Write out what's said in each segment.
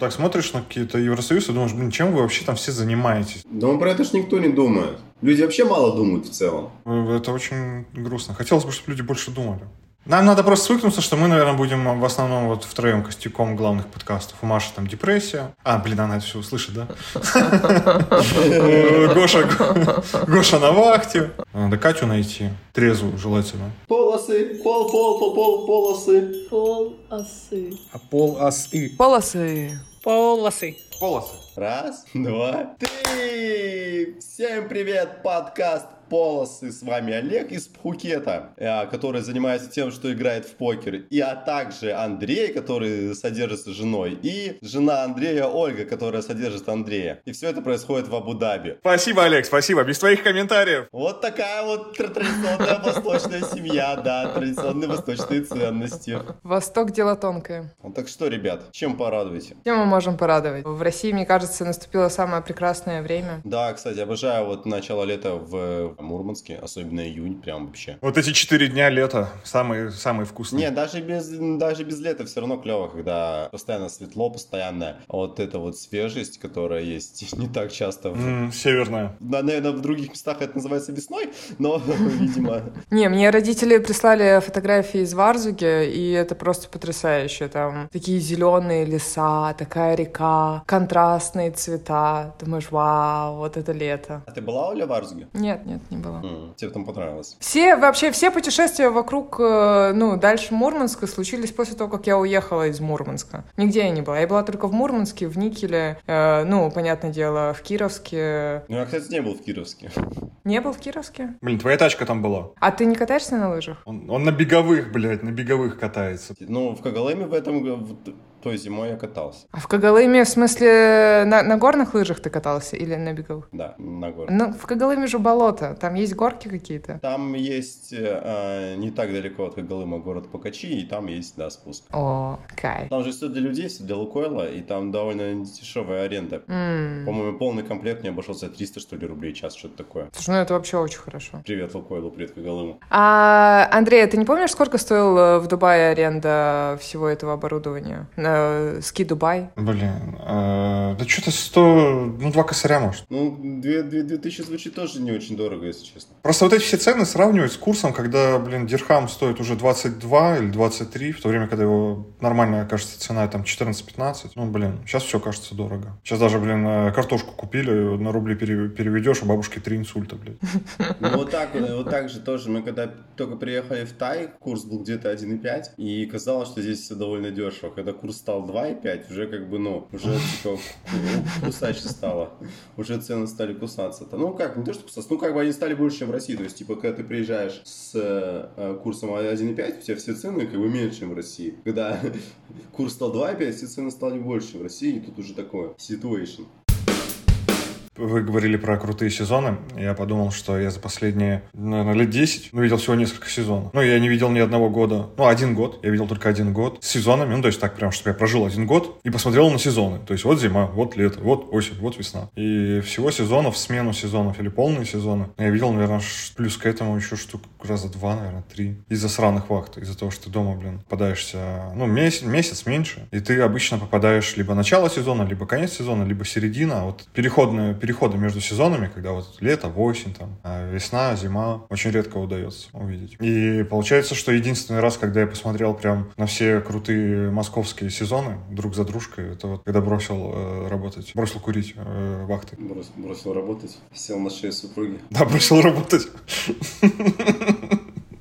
Так смотришь на какие-то Евросоюз и думаешь, блин, чем вы вообще там все занимаетесь? Да про это ж никто не думает. Люди вообще мало думают в целом. Э, Это очень грустно. Хотелось бы, чтобы люди больше думали. Нам надо просто свыкнуться, что мы, наверное, будем в основном вот втроем костяком главных подкастов. У Маши там депрессия. А, блин, она это все услышит, да? Э, Гоша, Гоша на вахте. Надо Катю найти. Трезвую, желательно. Полосы, пол, пол, пол, пол, полосы. Пол осы. А пол ас и. Полосы. Полосы. Полосы. Раз, два, три. Всем привет, подкаст Полосы. С вами Олег из Пхукета, э, который занимается тем, что играет в покер. И а также Андрей, который содержится женой. И жена Андрея Ольга, которая содержит Андрея. И все это происходит в Абу-Даби. Спасибо, Олег, спасибо. Без твоих комментариев. Вот такая вот тр- традиционная восточная семья, да, традиционные восточные ценности. Восток дело тонкое. Ну так что, ребят, чем порадуете? Чем мы можем порадовать? В России, мне кажется, наступило самое прекрасное время. Да, кстати, обожаю вот начало лета в Мурманске, особенно июнь, прям вообще. Вот эти четыре дня лета самые, самые вкусные. Не, даже без, даже без лета все равно клево, когда постоянно светло, постоянно вот эта вот свежесть, которая есть не так часто. в- М, северная. Да, наверное, в других местах это называется весной, но, видимо, Не, мне родители прислали фотографии из Варзуги, и это просто потрясающе. Там такие зеленые леса, такая река, контрастные цвета. Думаешь, вау, вот это лето. А ты была, Оля, в Арзуге? Нет, нет, не было. М, Тебе там понравилось? Все, вообще, все путешествия вокруг, э, ну, дальше Мурманска случились после того, как я уехала из Мурманска. Нигде я не была. Я была только в Мурманске, в Никеле, э, ну, понятное дело, в Кировске. Ну, я, кстати, не был в Кировске. Не был в Кировске? Блин, твоя тачка там была. А ты не катаешься на лыжах? Он, он на беговых, блядь, на беговых катается. Ну, в Когалеме в этом, той зимой я катался. А в Когалыме, в смысле, на, на горных лыжах ты катался или на беговых? Да, на горы. Ну, в Когалыме же болото, там есть горки какие-то. Там есть э, не так далеко от Когалыма город Покачи, и там есть, да, спуск. О, кайф. Там же все для людей, все для Лукойла, и там довольно дешевая аренда. М. По-моему, полный комплект мне обошелся 300, что ли, рублей час, что-то такое. Слушай, ну это вообще очень хорошо. Привет, Лукойлу, привет, Когалыму. А, Андрей, а ты не помнишь, сколько стоил э, в Дубае аренда всего этого оборудования? Э, Ски Дубай? Блин, э, да что-то 100, ну, два косаря, может. Ну, 2000 звучит тоже не очень дорого, если честно. Просто вот эти все цены сравнивать с курсом, когда, блин, дирхам стоит уже 22 или 23, в то время, когда его нормальная, кажется, цена там 14-15. Ну, блин, сейчас все кажется дорого. Сейчас даже, блин, э, картошку купили, на рубли пере- переведешь, у бабушки три инсульта, блядь. Ну, вот так, вот, вот так же тоже. Мы когда только приехали в Тай, курс был где-то 1,5, и казалось, что здесь все довольно дешево. Когда курс стал 2,5, уже как бы, ну, уже типа ку- кусаче стало. Уже цены стали кусаться. Ну, как, не то, что кусаться, ну, как бы они стали больше, чем в России. То есть, типа, когда ты приезжаешь с э, курсом 1,5, у тебя все цены как бы меньше, чем в России. Когда курс стал 2,5, все цены стали больше, в России. И тут уже такое, situation. Вы говорили про крутые сезоны. Я подумал, что я за последние, наверное, лет 10 ну, видел всего несколько сезонов. Ну, я не видел ни одного года. Ну, один год. Я видел только один год с сезонами. Ну, то есть так прям, что я прожил один год и посмотрел на сезоны. То есть вот зима, вот лето, вот осень, вот весна. И всего сезонов, смену сезонов или полные сезоны я видел, наверное, плюс к этому еще штук раза два, наверное, три. Из-за сраных вахт. Из-за того, что ты дома, блин, попадаешься, ну, месяц, месяц меньше. И ты обычно попадаешь либо начало сезона, либо конец сезона, либо середина. А Вот переходные, переходы между сезонами, когда вот лето, осень, там, а весна, зима, очень редко удается увидеть. И получается, что единственный раз, когда я посмотрел прям на все крутые московские сезоны друг за дружкой, это вот когда бросил э, работать, бросил курить э, вахты. Брос- бросил работать, сел на шею супруги. Да, бросил работать.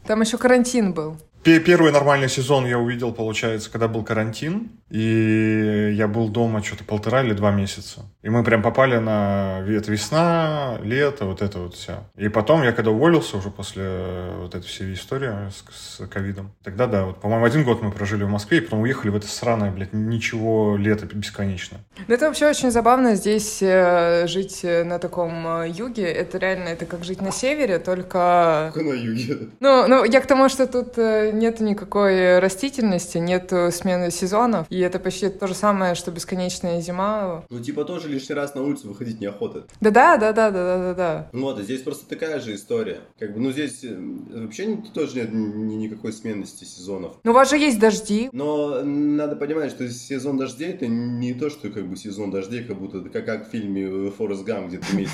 Там еще карантин был. Пе- Первый нормальный сезон я увидел, получается, когда был карантин, и я был дома что-то полтора или два месяца. И мы прям попали на это весна, лето, вот это вот все. И потом я когда уволился уже после э, вот этой всей истории с, с ковидом, тогда да, вот, по-моему, один год мы прожили в Москве, и потом уехали в это сраное, блядь, ничего, лето бесконечно. Ну, это вообще очень забавно здесь э, жить э, на таком юге. Это реально, это как жить на севере, только... Только на юге. Ну, ну, я к тому, что тут нет никакой растительности, нет смены сезонов, и это почти то же самое, что бесконечная зима. Ну, типа, тоже лишний раз на улицу выходить неохота. Да-да, да-да-да-да-да. Ну вот, и здесь просто такая же история. Как бы, ну, здесь э, вообще тоже нет ни- никакой сменности сезонов. Ну, у вас же есть дожди. Но надо понимать, что сезон дождей это не то, что как бы сезон дождей, как будто как, как в фильме Форест Гам, где ты месяц.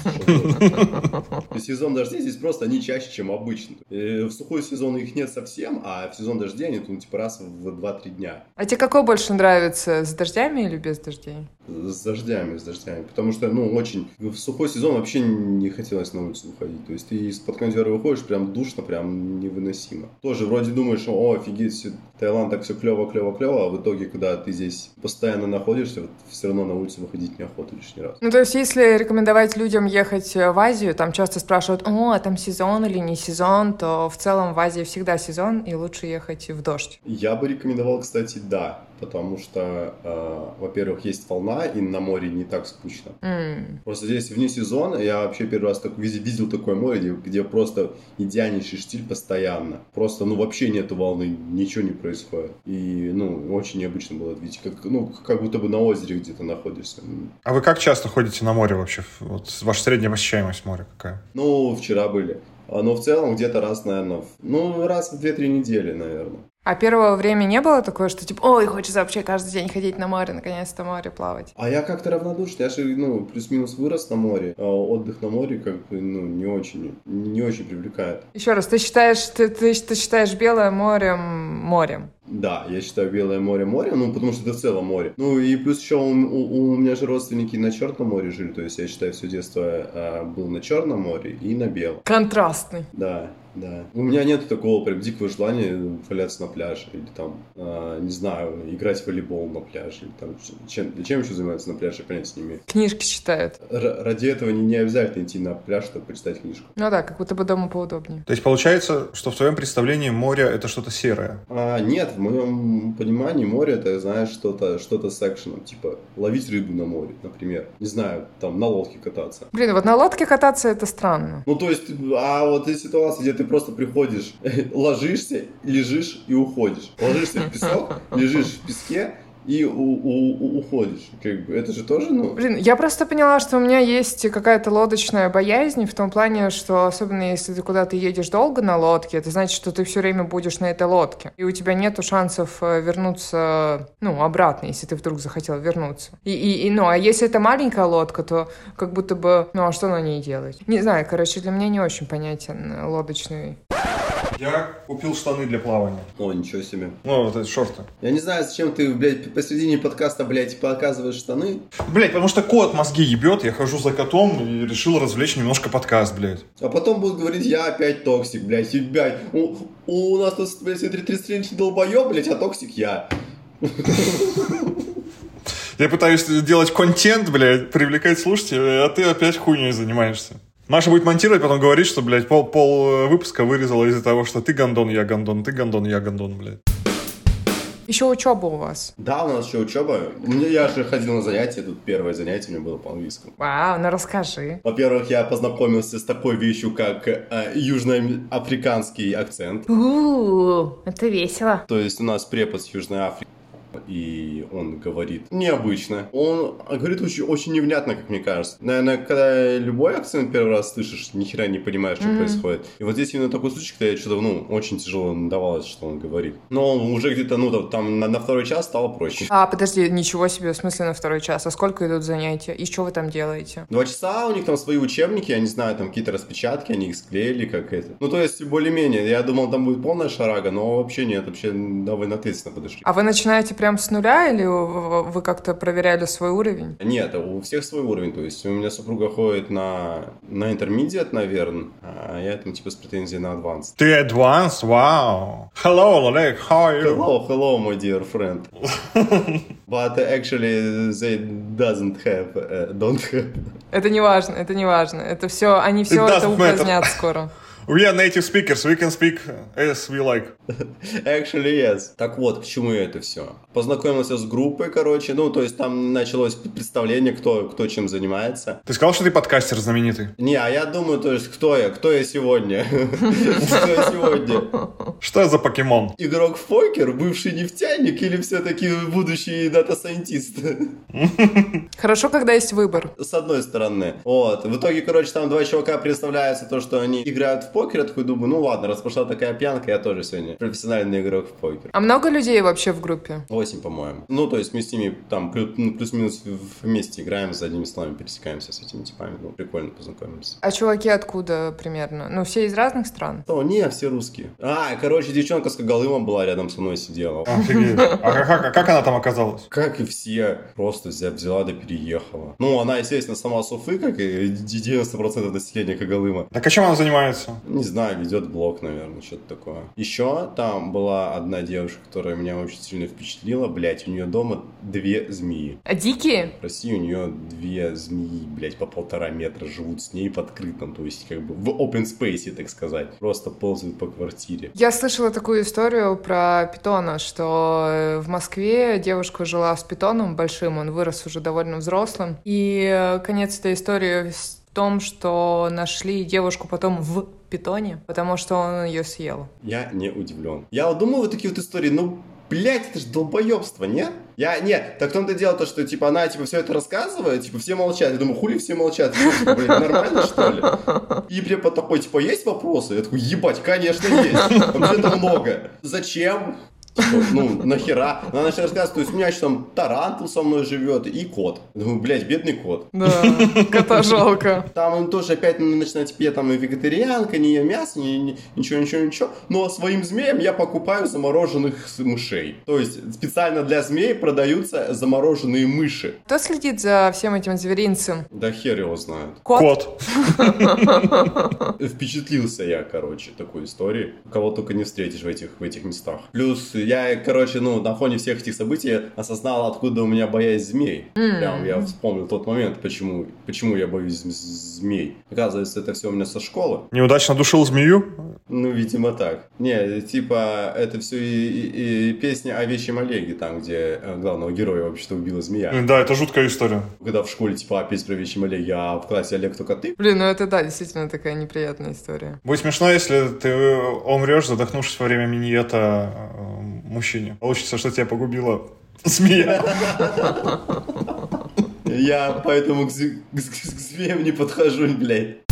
Сезон дождей здесь просто они чаще, чем обычно. Э, В сухой сезон их нет совсем, а в сезон дождей они ну, типа раз в 2-3 дня. А тебе какой больше нравится, с дождями или без дождей? С дождями, с дождями. Потому что, ну, очень... В сухой сезон вообще не хотелось на улицу выходить. То есть ты из-под кондера выходишь, прям душно, прям невыносимо. Тоже вроде думаешь, о, офигеть, всё- Таиланд так все клево, клево, клево, а в итоге, когда ты здесь постоянно находишься, вот, все равно на улицу выходить неохота лишний раз. Ну, то есть, если рекомендовать людям ехать в Азию, там часто спрашивают, о, а там сезон или не сезон, то в целом в Азии всегда сезон, и лучше ехать в дождь. Я бы рекомендовал, кстати, да. Потому что, э, во-первых, есть волна, и на море не так скучно. М. Просто здесь вне сезона я вообще первый раз так, видел, видел такое море, где, где просто идеальнейший штиль постоянно. Просто, ну, вообще нету волны, ничего не происходит. И, ну, очень необычно было видеть. Как, ну, как будто бы на озере где-то находишься. А вы как часто ходите на море вообще? Вот ваша средняя посещаемость моря какая? Ну, вчера были. Но в целом где-то раз, наверное, в- ну, раз в 2-3 недели, наверное. А первого времени не было такое, что типа, ой, хочется вообще каждый день ходить на море, наконец-то море плавать? А я как-то равнодушный, я же, ну, плюс-минус вырос на море, а отдых на море, как бы, ну, не очень, не очень привлекает. Еще раз, ты считаешь, ты, ты, ты считаешь Белое море морем? Да, я считаю Белое море морем, ну, потому что это в целом море. Ну, и плюс еще у, у- у меня же родственники на Черном море жили, то есть я считаю, все детство э, был на Черном море и на Белом. Контрастный. Да, да. У меня нет такого прям дикого желания валяться на пляже или там, э, не знаю, играть в волейбол на пляже. Или, там, чем, чем еще заниматься на пляже, понятия не имею. Книжки читают. Р- ради этого не, не обязательно идти на пляж, чтобы почитать книжку. Ну да, как будто бы дома поудобнее. То есть получается, что в твоем представлении море это что-то серое. А, нет, в моем понимании море это, знаешь, что-то что с экшеном. Типа ловить рыбу на море, например. Не знаю, там на лодке кататься. Блин, вот на лодке кататься это странно. Ну, то есть, а вот эти ситуации, где ты просто приходишь, ложишься, лежишь и уходишь. Ложишься в песок, лежишь в песке и у- у- уходишь. Как бы, это же тоже, ну... Блин, я просто поняла, что у меня есть какая-то лодочная боязнь в том плане, что особенно если ты куда-то едешь долго на лодке, это значит, что ты все время будешь на этой лодке. И у тебя нету шансов э, вернуться, ну, обратно, если ты вдруг захотел вернуться. И, и, и, ну, а если это маленькая лодка, то как будто бы, ну, а что на ней делать? Не знаю, короче, для меня не очень понятен э, лодочный. Я купил штаны для плавания. О, ничего себе. Ну, вот эти шорты. Я не знаю, зачем ты, блядь, посредине подкаста, блядь, показываешь штаны. Блять, потому что кот мозги ебет, я хожу за котом и решил развлечь немножко подкаст, блядь. А потом будут говорить, я опять токсик, блядь, и, блядь, у, у нас тут, блядь, 33 долбоеб, блядь, а токсик я. Я пытаюсь делать контент, блядь, привлекать слушателей, а ты опять хуйней занимаешься. Маша будет монтировать, потом говорить, что, блядь, пол, пол э, выпуска вырезала из-за того, что ты гондон, я гондон, ты гондон, я гондон, блядь. Еще учеба у вас. Да, у нас еще учеба. У меня, я же ходил на занятия, тут первое занятие у меня было по английскому. Вау, ну расскажи. Во-первых, я познакомился с такой вещью, как э, южноафриканский акцент. У, это весело. То есть у нас препод с Южной Африки, и он говорит необычно. Он говорит очень, очень невнятно, как мне кажется. Наверное, когда любой акцент первый раз слышишь, ни хера не понимаешь, что происходит. И вот здесь именно такой случай, когда я что-то, ну, очень тяжело давалось, что он говорит. Но уже где-то, ну, там на, на второй час стало проще. А, подожди, ничего себе, в смысле на второй час? А сколько идут занятия? И что вы там делаете? Два часа, у них там свои учебники, я не знаю, там какие-то распечатки, они их склеили, как это. Ну, то есть, более-менее, я думал, там будет полная шарага, но вообще нет, вообще довольно ответственно подошли. А вы начинаете прям с нуля или вы как-то проверяли свой уровень? Нет, у всех свой уровень, то есть у меня супруга ходит на, на intermediate, наверное, а я там типа с претензией на advanced. Ты advanced? Вау. Hello, Oleg, how are you? Hello, hello, my dear friend. But actually they doesn't have, uh, don't have. Это не важно, это не важно. Это все, они все это упразднят скоро. We are native speakers, we can speak as we like. Actually, yes. Так вот, к чему это все? Познакомился с группой, короче, ну, то есть там началось представление, кто, кто чем занимается. Ты сказал, что ты подкастер знаменитый? Не, а я думаю, то есть, кто я, кто я сегодня? Кто я сегодня? Что за покемон? Игрок в покер, бывший нефтяник или все-таки будущий data scientist? Хорошо, когда есть выбор. С одной стороны. Вот. В итоге, короче, там два чувака представляются то, что они играют в покер. Я такой думаю, ну ладно, раз пошла такая пьянка, я тоже сегодня профессиональный игрок в покер. А много людей вообще в группе? Восемь, по-моему. Ну, то есть мы с ними там ну, плюс-минус вместе играем, за одними словами пересекаемся с этими типами. Ну, прикольно познакомимся. А чуваки откуда примерно? Ну, все из разных стран? О, не, все русские. А, короче, девчонка с Когалымом была рядом со мной сидела. Офигеть. А как, как- как она там оказалась? Как и все, просто взя- взяла да переехала. Ну, она, естественно, сама с Уфы, как и 90% населения Когалыма. Так а чем она занимается? Не знаю, ведет блог, наверное, что-то такое. Еще там была одна девушка, которая меня очень сильно впечатлила. Блять, у нее дома две змеи. А дикие? В России у нее две змеи, блять, по полтора метра живут с ней в открытом, то есть как бы в open space, так сказать. Просто ползают по квартире. Я слышала такую историю про питона, что э, в Москве девушка жила с питоном большим, он вырос уже довольно взрослым. И э, конец этой истории в том, что нашли девушку потом в питоне, потому что он ее съел. Я не удивлен. Я вот думаю, вот такие вот истории, ну, блять, это же долбоебство, нет? Я, нет, так в том-то дело то, что, типа, она, типа, все это рассказывает, типа, все молчат. Я думаю, хули все молчат? Типа, блядь, нормально, что ли? И препод такой, типа, есть вопросы? Я такой, ебать, конечно, есть. Вообще-то много. Зачем? Типа, ну, нахера? Она начинает рассказывать, то есть у меня еще там тарантул со мной живет и кот. Думаю, блядь, бедный кот. Да, кота жалко. Там он тоже опять начинает, типа, я там и вегетарианка, не ем мясо, ни- ни- ничего, ничего, ничего. Но своим змеям я покупаю замороженных с- мышей. То есть специально для змей продаются замороженные мыши. Кто следит за всем этим зверинцем? Да хер его знает. Кот? Кот. Впечатлился я, короче, такой историей. Кого только не встретишь в этих, в этих местах. Плюс я, короче, ну, на фоне всех этих событий осознал, откуда у меня боязнь змей. Прям я вспомнил тот момент, почему, почему я боюсь зм- змей. Оказывается, это все у меня со школы. Неудачно душил змею? Ну, видимо, так. Не, типа, это все и, и- и песня о Вечьем Олеге, там, где э, главного героя вообще-то убила змея. Да, это жуткая история. Когда в школе, типа, петь про Вечьем Олеге, а в классе Олег только ты. Блин, ну это да, действительно такая неприятная история. Будет смешно, если ты умрешь, задохнувшись во время миньета э, мужчине. Получится, что тебя погубила змея. Я поэтому к, к змеям не подхожу, блядь.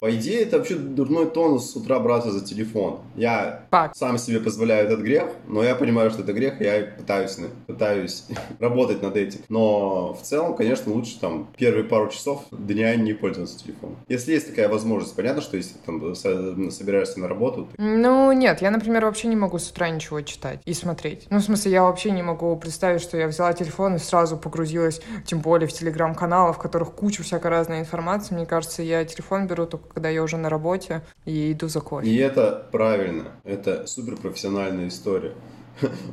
По идее, это вообще дурной тон с утра браться за телефон. Я Факт. сам себе позволяю этот грех, но я понимаю, что это грех, и я пытаюсь, пытаюсь работать над этим. Но в целом, конечно, лучше там первые пару часов дня не пользоваться телефоном. Если есть такая возможность, понятно, что если ты там со- собираешься на работу, ты Ну, нет, я, например, вообще не могу с утра ничего читать и смотреть. Ну, в смысле, я вообще не могу представить, что я взяла телефон и сразу погрузилась, тем более в телеграм-каналы, в которых куча всякой разной информации. Мне кажется, я телефон беру только когда я уже на работе и иду за кофе. И это правильно. Это супер профессиональная история.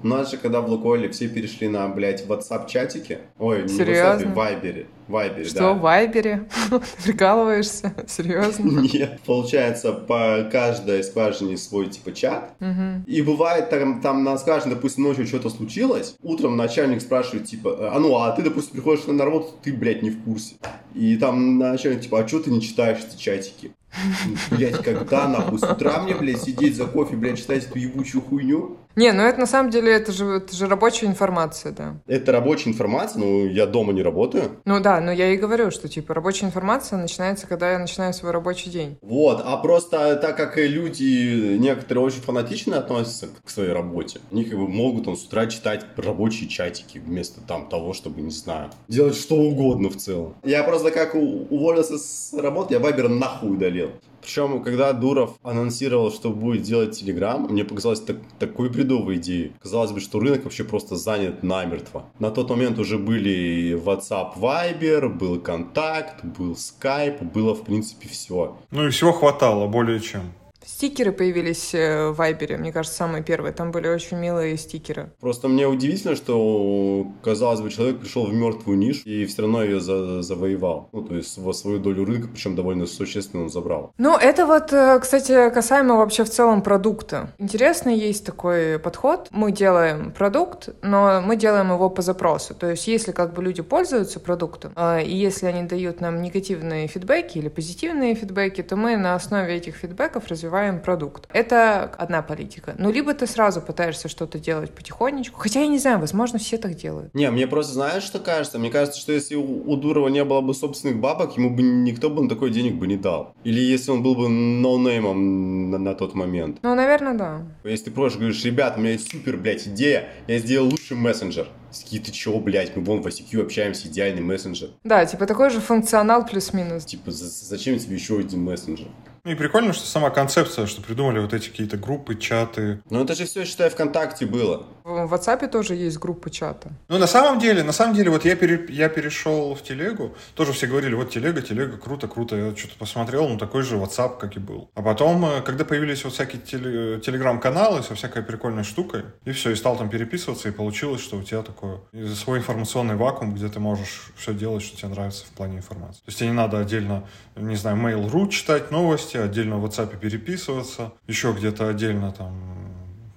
У нас же, когда в Лукойле все перешли на, блядь, WhatsApp-чатики. Ой, не Серьезно? WhatsApp, Вайбере. Вайбере, Что, да. в Вайбере? Прикалываешься? Серьезно? Нет, получается, по каждой скважине свой типа чат. Мгм. И бывает там, там на скважине, допустим, ночью что-то случилось, утром начальник спрашивает, типа, а ну, а ты, допустим, приходишь на работу, ты, блядь, не в курсе. И там начальник, типа, а что ты не читаешь эти чатики? Блять, когда нахуй? С утра мне, блядь, сидеть за кофе, блядь, читать эту ебучую хуйню? Не, ну это на самом деле, это же, это же рабочая информация, да. Это рабочая информация, но я дома не работаю. Ну да, но я и говорю, что типа рабочая информация начинается, когда я начинаю свой рабочий день. Вот, а просто так как люди, некоторые очень фанатично относятся к своей работе, они как бы могут там с утра читать рабочие чатики вместо там того, чтобы, не знаю, делать что угодно в целом. Я просто как уволился с работы, я Вайбер нахуй удалил. Причем, когда Дуров анонсировал, что будет делать Телеграм, мне показалось так- такой бредовой идеей. Казалось бы, что рынок вообще просто занят намертво. На тот момент уже были WhatsApp, Viber, был Контакт, был Skype, было в принципе все. Ну и всего хватало, более чем. Стикеры появились э, в Вайбере, мне кажется, самые первые. Там были очень милые стикеры. Просто мне удивительно, что, казалось бы, человек пришел в мертвую нишу и все равно ее за- завоевал. Ну, то есть во свою долю рынка, причем довольно существенно он забрал. Ну, это вот, э, кстати, касаемо вообще в целом продукта. Интересно, есть такой подход. Мы делаем продукт, но мы делаем его по запросу. То есть, если как бы люди пользуются продуктом, э, и если они дают нам негативные фидбэки или позитивные фидбэки, то мы на основе этих фидбэков развиваем развиваем продукт. Это одна политика. Ну, либо ты сразу пытаешься что-то делать потихонечку. Хотя, я не знаю, возможно, все так делают. Не, мне просто знаешь, что кажется? Мне кажется, что если у, у Дурова не было бы собственных бабок, ему бы никто бы на такой денег бы не дал. Или если он был бы ноунеймом на, на тот момент. Ну, наверное, да. Если ты просто говоришь, ребят, у меня есть супер, блядь, идея, я сделал лучший мессенджер. Такие, ты чего, блядь, мы вон в ICQ общаемся, идеальный мессенджер. Да, типа такой же функционал плюс-минус. Типа, за- зачем тебе еще один мессенджер? Ну и прикольно, что сама концепция, что придумали вот эти какие-то группы, чаты. Ну это же все, считай, ВКонтакте было. В WhatsApp тоже есть группа чата. Ну, на самом деле, на самом деле, вот я, пере- я перешел в телегу, тоже все говорили, вот телега, телега, круто, круто. Я что-то посмотрел, ну, такой же WhatsApp, как и был. А потом, э, когда появились вот всякие теле- телеграм-каналы со всякой прикольной штукой, и все, и стал там переписываться, и получилось, что у тебя такой э, свой информационный вакуум, где ты можешь все делать, что тебе нравится в плане информации. То есть тебе не надо отдельно, не знаю, Mail.ru читать новости, отдельно в WhatsApp переписываться, еще где-то отдельно там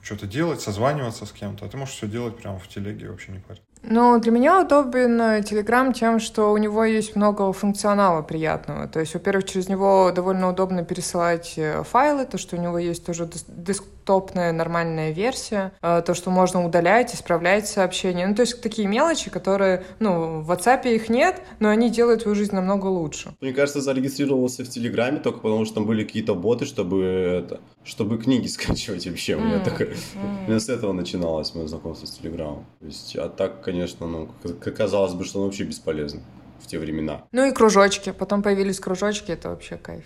что-то делать, созваниваться с кем-то. А ты можешь все делать прямо в телеге, вообще не парить. Ну, для меня удобен э, Telegram тем, что у него есть много функционала приятного. То есть, во-первых, через него довольно удобно пересылать э, файлы, то, что у него есть тоже дес- десктопная нормальная версия, э, то, что можно удалять, исправлять сообщения. Ну, то есть, такие мелочи, которые, ну, в WhatsApp их нет, но они делают твою жизнь намного лучше. Мне кажется, зарегистрировался в Телеграме только потому, что там были какие-то боты, чтобы это, чтобы книги скачивать вообще. У меня М, такое, м. именно с этого начиналось мое знакомство с Телеграмом. То есть, а так, конечно, ну, казалось бы, что он вообще бесполезен в те времена. Ну и кружочки. Потом появились кружочки, это вообще кайф.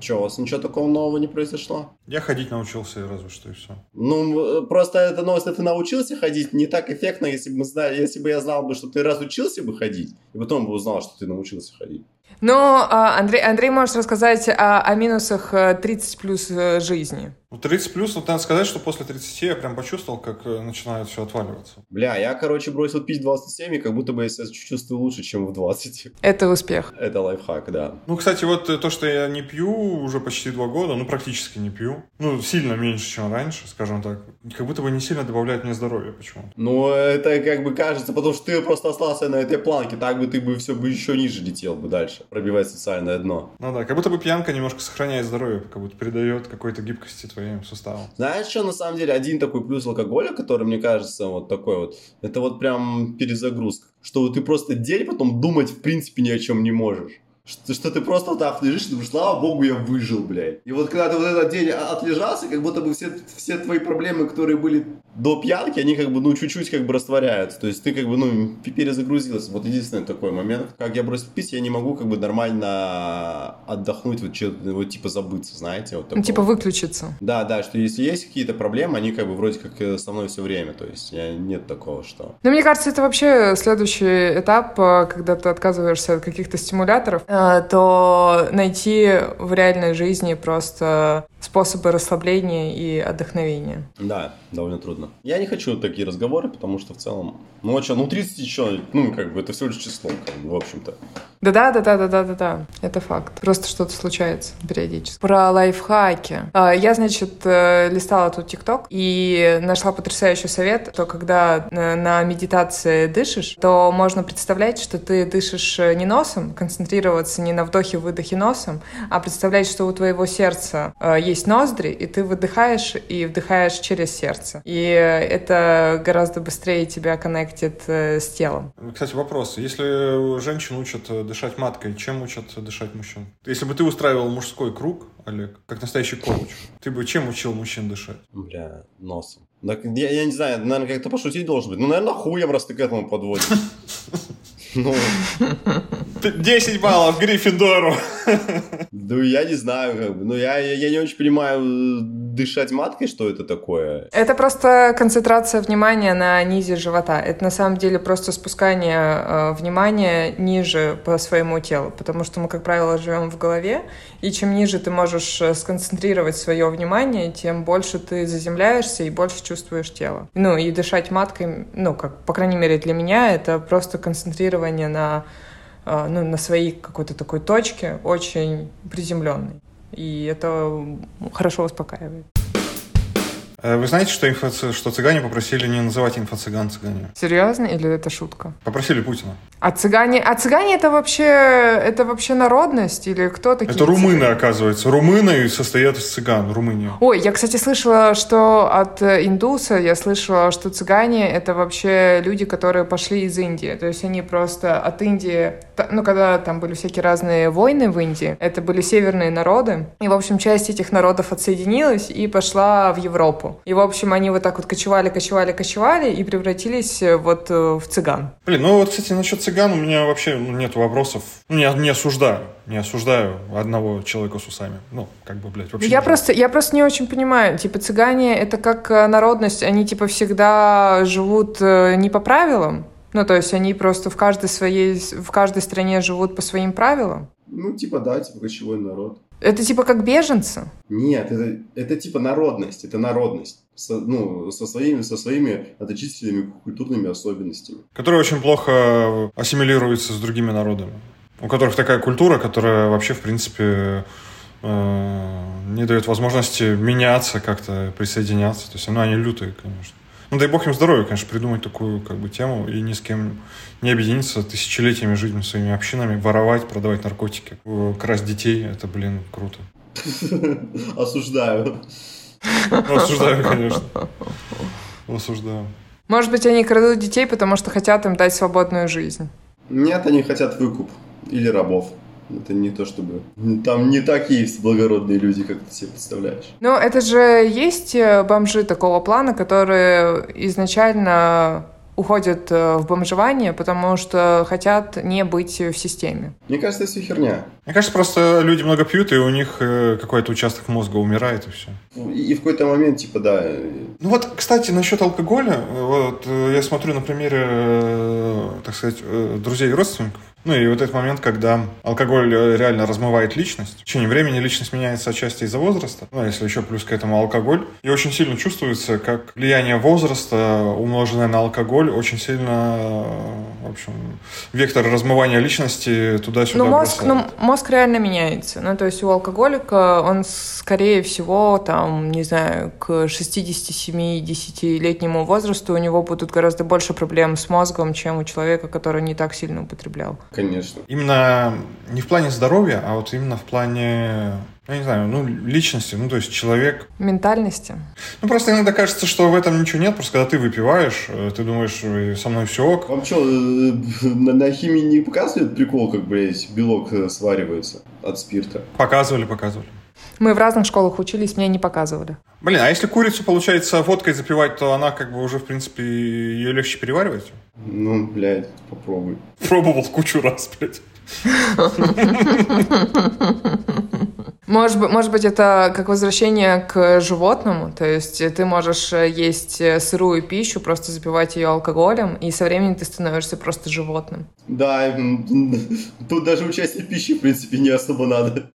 Че, у вас ничего такого нового не произошло? Я ходить научился, разве что, и все. Ну, э, просто эта новость, ты научился ходить, не так эффектно, если бы, мы знали, если бы я знал бы, что ты разучился бы ходить, и потом бы узнал, что ты научился ходить. Ну, а, Андрей, Андрей может рассказать о, о минусах э, 30 плюс э, жизни. Ну, 30 плюс, вот надо сказать, что после 30 я прям почувствовал, как э, начинает все отваливаться. Бля, я, короче, бросил пить в 27, и как будто бы я себя чувствую лучше, чем в 20. Это успех. Это лайфхак, да. Ну, кстати, вот э, то, что я не пью уже почти два года, ну, практически не пью. Ну, сильно меньше, чем раньше, скажем так. Как будто бы не сильно добавляет мне здоровья почему-то. Но это как бы кажется, потому что ты просто остался на этой планке, так бы ты бы все бы еще ниже летел бы дальше, пробивать социальное дно. Ну да, как будто бы пьянка немножко сохраняет здоровье, как будто придает какой-то гибкости твоим суставам. Знаешь, что на самом деле один такой плюс алкоголя, который, мне кажется, вот такой вот, это вот прям перезагрузка. Что вот ты просто день потом думать в принципе ни о чем не можешь. Что, что ты просто вот так лежишь и думаешь, слава богу, я выжил, блядь. И вот когда ты вот этот день отлежался, как будто бы все, все твои проблемы, которые были до пьянки, они как бы, ну, чуть-чуть как бы растворяются. То есть ты как бы, ну, пе- перезагрузился. Вот единственный такой момент. Как я бросил пить, я не могу как бы нормально отдохнуть, вот, вот типа забыться, знаете, вот такого. типа выключиться. Да, да, что если есть какие-то проблемы, они как бы вроде как э, со мной все время. То есть я, нет такого, что... Ну, мне кажется, это вообще следующий этап, э, когда ты отказываешься от каких-то стимуляторов, э, то найти в реальной жизни просто способы расслабления и отдохновения. Да, довольно трудно. Я не хочу такие разговоры, потому что в целом... Ну, а что, ну 30 еще, ну, как бы, это всего лишь число, как бы, в общем-то. Да-да-да-да-да-да-да, это факт. Просто что-то случается периодически. Про лайфхаки. А, Я, значит, э, листала тут ТикТок и нашла потрясающий совет, что когда э, на медитации дышишь, то можно представлять, что ты дышишь э, не носом, концентрироваться не на вдохе-выдохе носом, а представлять, что у твоего сердца э, есть ноздри, и ты выдыхаешь и вдыхаешь через сердце. И это гораздо быстрее тебя коннектит э, с телом. Кстати, вопрос. Если женщин учат э, дышать маткой, чем учат дышать мужчин? Если бы ты устраивал мужской круг, Олег, как настоящий коуч, ты бы чем учил мужчин дышать? Бля, носом. Так, я, я не знаю, наверное, как-то пошутить должен быть. Ну, наверное, хуем, раз ты к этому подводишь. Ну, 10 баллов Гриффиндору! ну, я не знаю, как бы. Ну, я, я, не очень понимаю, дышать маткой, что это такое. Это просто концентрация внимания на низе живота. Это на самом деле просто спускание э, внимания ниже по своему телу, потому что мы, как правило, живем в голове, и чем ниже ты можешь э, сконцентрировать свое внимание, тем больше ты заземляешься и больше чувствуешь тело. Ну и дышать маткой, ну как, по крайней мере для меня, это просто концентрирование на, э, ну, на своей какой-то такой точке, очень приземленной. И это хорошо успокаивает. Э, Вы знаете, что, инфо... что цыгане попросили не называть инфо-цыган цыгане? Серьезно или это шутка? Попросили Путина. А цыгане, а цыгане это вообще, это вообще народность или кто такие? Это румыны, цыгане? оказывается. Румыны состоят из цыган, Румыния. Ой, я, кстати, слышала, что от э, индуса, я слышала, что цыгане это вообще люди, которые пошли из Индии. То есть они просто от Индии, ну, когда там были всякие разные войны в Индии, это были северные народы. И, в общем, часть этих народов отсоединилась и пошла в Европу. И, в общем, они вот так вот кочевали, кочевали, кочевали и превратились э, вот э, в цыган. Блин, ну вот, кстати, насчет цыган у меня вообще ну, нет вопросов. Ну, не, не осуждаю. Не осуждаю одного человека с усами. Ну, как бы, блядь, вообще. Я просто, я просто не очень понимаю. Типа, цыгане — это как э, народность, они, типа, всегда живут не по правилам. Ну, то есть они просто в каждой своей, в каждой стране живут по своим правилам. Ну, типа, да, типа кочевой народ. Это типа как беженцы. Нет, это, это типа народность, это народность. Со, ну, со своими, со своими отличительными культурными особенностями. Которые очень плохо ассимилируются с другими народами. У которых такая культура, которая вообще, в принципе, э, не дает возможности меняться, как-то присоединяться. То есть, ну, они лютые, конечно. Ну, дай бог им здоровья, конечно, придумать такую как бы тему и ни с кем не объединиться, тысячелетиями жить своими общинами, воровать, продавать наркотики, э, красть детей. Это, блин, круто. Осуждаю. Ну, осуждаю, конечно. Осуждаю. Может быть, они крадут детей, потому что хотят им дать свободную жизнь. Нет, они хотят выкуп. Или рабов. Это не то чтобы... Там не такие благородные люди, как ты себе представляешь. Ну, это же есть э, бомжи такого плана, которые изначально уходят э, в бомжевание, потому что хотят не быть в системе. Мне кажется, это все херня. Мне кажется, просто люди много пьют, и у них э, какой-то участок мозга умирает, и все. И, и в какой-то момент, типа, да, Ну вот, кстати, насчет алкоголя, вот я смотрю на примере, так сказать, друзей и родственников. Ну и вот этот момент, когда алкоголь э, реально размывает личность. В течение времени личность меняется отчасти из-за возраста, ну а если еще плюс к этому алкоголь. И очень сильно чувствуется, как влияние возраста, умноженное на алкоголь, очень сильно, э, в общем, вектор размывания личности туда-сюда Ну, мозг, бросает. ну, мозг реально меняется. Ну, то есть у алкоголика он, скорее всего, там, не знаю, к 60-70-летнему возрасту у него будут гораздо больше проблем с мозгом, чем у человека, который не так сильно употреблял. Конечно. Именно не в плане здоровья, а вот именно в плане, я не знаю, ну, личности, ну, то есть человек. Ментальности. Ну, просто иногда кажется, что в этом ничего нет, просто когда ты выпиваешь, э, ты думаешь, «Ой, со мной все ок. Вам что, на, на химии не показывает прикол, как, блядь, белок э, сваривается от спирта? Показывали, показывали. Мы в разных школах учились, мне не показывали. Блин, а если курицу, получается, водкой запивать, то она как бы уже, в принципе, ее легче переваривать? Ну, блядь, попробуй. Пробовал кучу раз, блядь. Может быть, может быть, это как возвращение к животному, то есть ты можешь э, есть э, сырую пищу, просто запивать ее алкоголем, и со временем ты становишься просто животным. Да, тут даже участие в пище, в принципе, не особо надо.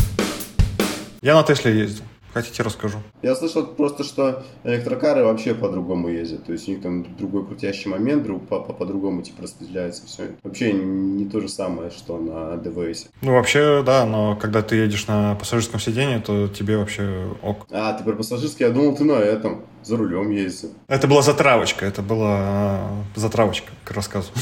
Я на Тесле ездил. Хотите, расскажу. Я слышал просто, что электрокары вообще по-другому ездят. То есть у них там другой крутящий момент, друг, по- по- по-другому типа распределяется все. Вообще не то же самое, что на ДВС. Ну, вообще, да, но когда ты едешь на пассажирском сидении, то тебе вообще ок. А, ты про пассажирский, я думал, ты на этом, за рулем ездил. Это была затравочка, это была э, затравочка к рассказу.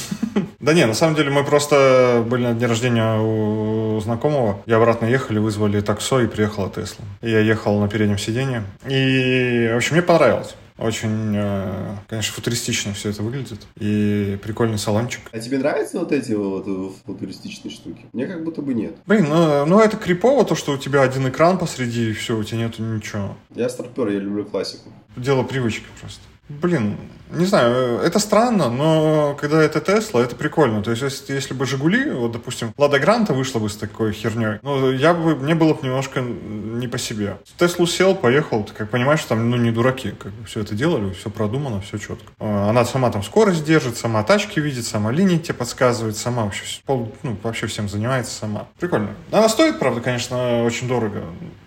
Да не, на самом деле мы просто были на дне рождения у знакомого. И обратно ехали, вызвали таксо и приехала Тесла. Я ехал на переднем сиденье. И, в общем, мне понравилось. Очень, э, конечно, футуристично все это выглядит. И прикольный салончик. А тебе нравятся вот эти вот э, футуристичные штуки? Мне как будто бы нет. Блин, ну, ну это крипово, то, что у тебя один экран посреди, и все, у тебя нету ничего. Я старпер, я люблю классику. Дело привычки просто. Блин, не знаю, это странно, но когда это Тесла, это прикольно. То есть, если, если бы Жигули, вот, допустим, Лада Гранта вышла бы с такой херней, ну, я бы, мне было бы немножко не по себе. Теслу сел, поехал, ты как понимаешь, что там, ну, не дураки, как бы все это делали, все продумано, все четко. А, Она сама там скорость держит, сама тачки видит, сама линии тебе подсказывает, сама вообще, пол, ну, вообще всем занимается сама. Прикольно. Она стоит, правда, конечно, очень дорого.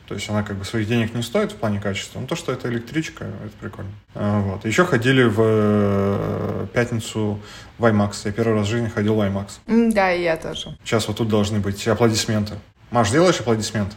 То есть она как бы своих денег не стоит в плане качества. Но то, что это электричка, это прикольно. А, Вот. Еще ходили в э, пятницу в IMAX. Я первый раз в жизни ходил в IMAX. Да, и я тоже. Сейчас вот тут должны быть аплодисменты. Маш, делаешь аплодисменты?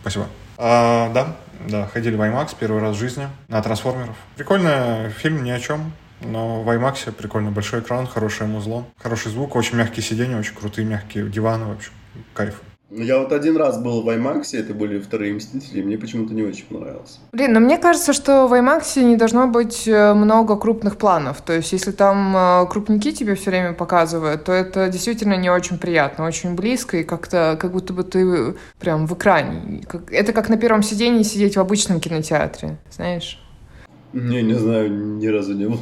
Спасибо. А, да, да, ходили в IMAX первый раз в жизни на трансформеров. Прикольный фильм, ни о чем. Но в IMAX прикольно, большой экран, хорошее музло, хороший звук, очень мягкие сиденья, очень крутые мягкие диваны, в общем, кайф. Я вот один раз был в IMAX, это были вторые Мстители, и мне почему-то не очень понравился. Блин, но мне кажется, что в IMAX не должно быть э, много крупных планов. То есть, если там э, крупники тебе все время показывают, то это действительно не очень приятно, очень близко, и как-то как будто бы ты прям в экране. Это как на первом сидении сидеть в обычном кинотеатре, знаешь? Не, не знаю, ни разу не был.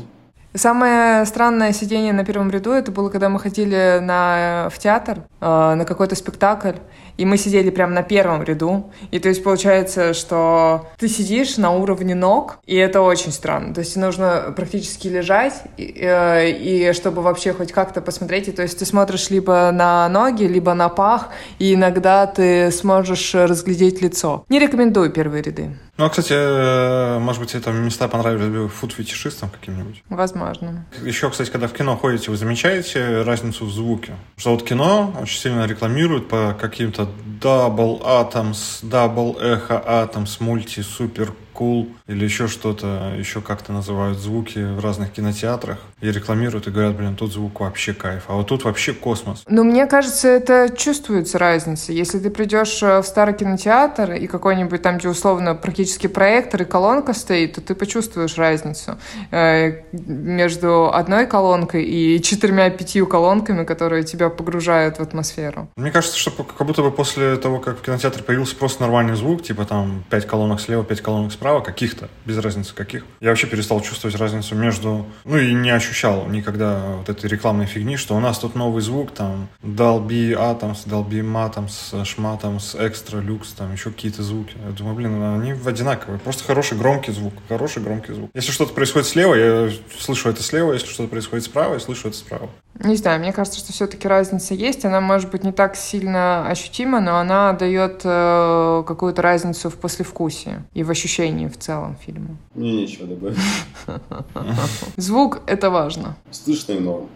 Самое странное сидение на первом ряду это было, когда мы ходили на, в театр, э, на какой-то спектакль, и мы сидели прямо на первом ряду. И то есть получается, что ты сидишь на уровне ног, и это очень странно. То есть нужно практически лежать, и, э, и чтобы вообще хоть как-то посмотреть. И то есть ты смотришь либо на ноги, либо на пах, и иногда ты сможешь разглядеть лицо. Не рекомендую первые ряды. Ну, а, кстати, э, может быть, это места понравились бы фуд-фетишистам каким-нибудь? Возможно. Еще, кстати, когда в кино ходите, вы замечаете разницу в звуке? Что вот кино очень сильно рекламируют по каким-то Double Atoms, Double Echo Atoms, Multi, Super Cool или еще что-то, еще как-то называют звуки в разных кинотеатрах и рекламируют и говорят, блин, тут звук вообще кайф, а вот тут вообще космос. Ну, мне кажется, это чувствуется разница. Если ты придешь э, в старый кинотеатр и какой-нибудь там, где условно практически проектор и колонка стоит, то ты почувствуешь разницу э, между одной колонкой и четырьмя-пятью колонками, которые тебя погружают в атмосферу. Мне кажется, что как будто бы после того, как в кинотеатре появился просто нормальный звук, типа там пять колонок слева, пять колонок справа, каких-то, без разницы каких, я вообще перестал чувствовать разницу между... Ну и не ощущал никогда вот этой рекламной фигни, что у нас тут новый звук, там Dolby Atoms, Dolby Matoms, Шматомс, Extra Lux, там еще какие-то звуки. Я думаю, блин, они одинаковые. Просто хороший громкий звук, хороший громкий звук. Если что-то происходит слева, я слышу это слева, если что-то происходит справа, я слышу это справа. Не знаю, мне кажется, что все-таки разница есть. Она может быть не так сильно ощутима, но она дает э, какую-то разницу в послевкусии и в ощущении в целом фильма. Мне нечего добавить. Звук — это важно. Слышно и норм.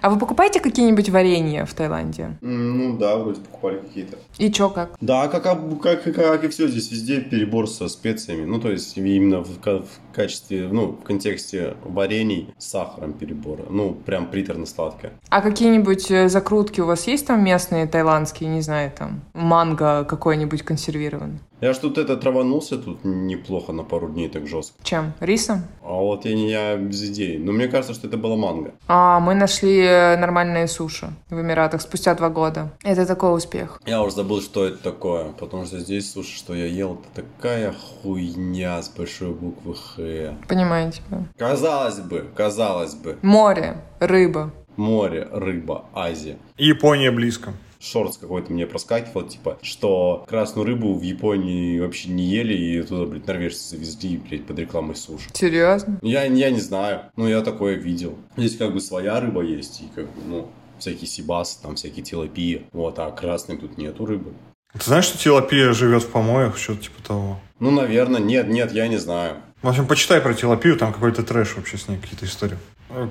А вы покупаете какие-нибудь варенья в Таиланде? Ну да, вроде покупали какие-то. И чё, как? Да, как, об- как, как, как и все, здесь везде перебор со специями. Ну, то есть именно в, в качестве, ну, в контексте варений с сахаром перебора. Ну, прям приторно-сладкое. А какие-нибудь э, закрутки у вас есть там местные, таиландские, не знаю, там, манго какой-нибудь консервированный? Я ж тут это траванулся тут неплохо на пару дней так жестко. Чем? Рисом? А вот я не я без идей. Но мне кажется, что это было манго. А, мы нашли э, нормальные суши в Эмиратах спустя два года. Это такой успех. Я уже забыл, что это такое. Потому что здесь, слушай, что я ел, это такая хуйня с большой буквы Х. Понимаете? да? Казалось бы, казалось бы. Море, рыба. Море, рыба, Азия. Япония близко. Шортс какой-то мне проскакивал, типа, что красную рыбу в Японии вообще не ели, и туда, блядь, норвежцы завезли, блядь, под рекламой суши. Серьезно? Я, я не знаю, но я такое видел. Здесь как бы своя рыба есть, и как бы, ну, всякие сибасы, там всякие тилапии, вот, а красной тут нету рыбы. Ты знаешь, что тилапия живет в помоях, что-то типа того? Ну, наверное, нет, нет, я не знаю. В общем, почитай про тилапию, там какой-то трэш вообще с ней, какие-то истории.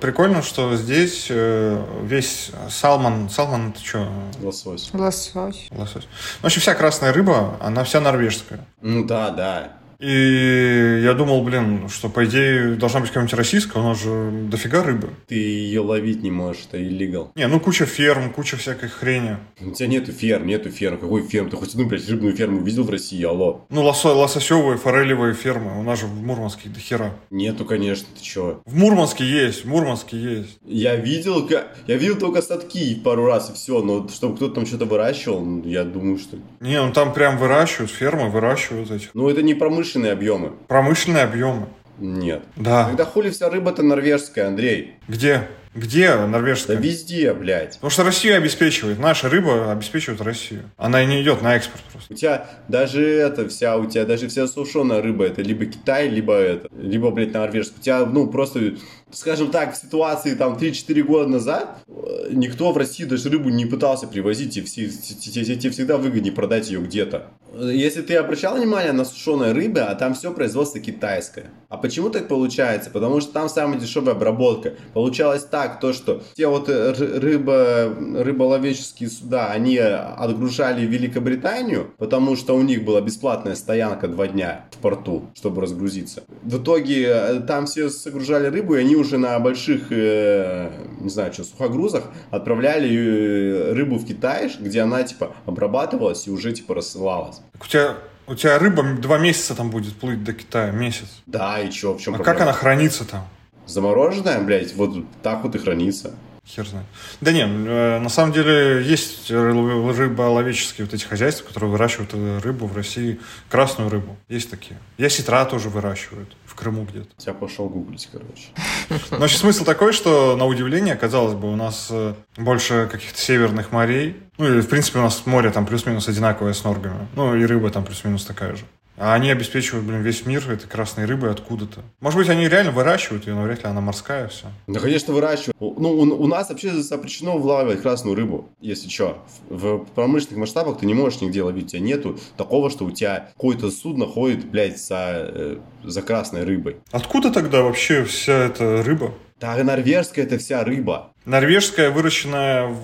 Прикольно, что здесь э, весь салмон... Салмон это что? Лосось. Лосось. Лосось. В общем, вся красная рыба, она вся норвежская. Ну, да, да. И я думал, блин, что по идее должна быть какая-нибудь российская, у нас же дофига рыбы. Ты ее ловить не можешь, это illegal. Не, ну куча ферм, куча всякой хрени. У тебя нету ферм, нету ферм. Какой ферм? Ты хоть одну, блядь, рыбную ферму видел в России, алло? Ну, лосо, лососевые, форелевые фермы. У нас же в Мурманске до хера. Нету, конечно, ты чё? В Мурманске есть, в Мурманске есть. Я видел, я видел только садки пару раз и все, но чтобы кто-то там что-то выращивал, я думаю, что... Не, ну там прям выращивают, фермы выращивают этих. Ну, это не промышленные объемы. Промышленные объемы. Нет. Да. Тогда хули вся рыба-то норвежская, Андрей? Где? Где Да норвежская? везде, блядь. Потому что Россия обеспечивает. Наша рыба обеспечивает Россию. Она и не идет на экспорт просто. У тебя даже это вся, у тебя даже вся сушеная рыба, это либо Китай, либо это, либо, блядь, норвежская. У тебя, ну, просто, скажем так, в ситуации там 3-4 года назад э, никто в России даже рыбу не пытался привозить, и все, те- те- те- тебе всегда выгоднее продать ее где-то. Если ты обращал внимание на сушеные рыбы, а там все производство китайское. А почему так получается? Потому что там самая дешевая обработка. Получалось так, то что те вот э, рыба, рыболовеческие суда, они отгружали в Великобританию, потому что у них была бесплатная стоянка два дня в порту, чтобы разгрузиться. В итоге э, там все загружали рыбу, и они уже на больших, э, не знаю, что, сухогрузах отправляли рыбу в Китай, где она типа обрабатывалась и уже типа рассылалась. Так у тебя у тебя рыба два месяца там будет плыть до Китая, месяц. Да, и чё, в чем А проблема? как она хранится там? Замороженная, блядь, вот так вот и хранится. Хер знает. Да не, э, на самом деле есть ры- рыболовеческие вот эти хозяйства, которые выращивают э, рыбу в России, красную рыбу. Есть такие. Ясетра тоже выращивают в Крыму где-то. Я пошел гуглить, короче. Вообще смысл такой, что на удивление, казалось бы, у нас э, больше каких-то северных морей. Ну и в принципе у нас море там плюс-минус одинаковое с норгами. Ну и рыба там плюс-минус такая же. А они обеспечивают, блин, весь мир этой красной рыбой откуда-то. Может быть, они реально выращивают ее, но вряд ли она морская все. Да, конечно, выращивают. Ну, у, у нас вообще запрещено вылавливать красную рыбу, если что. В, в промышленных масштабах ты не можешь нигде ловить. У тебя нету такого, что у тебя какое-то судно ходит, блядь, за, э, за красной рыбой. Откуда тогда вообще вся эта рыба? Да, норвежская это вся рыба. Норвежская, выращенная,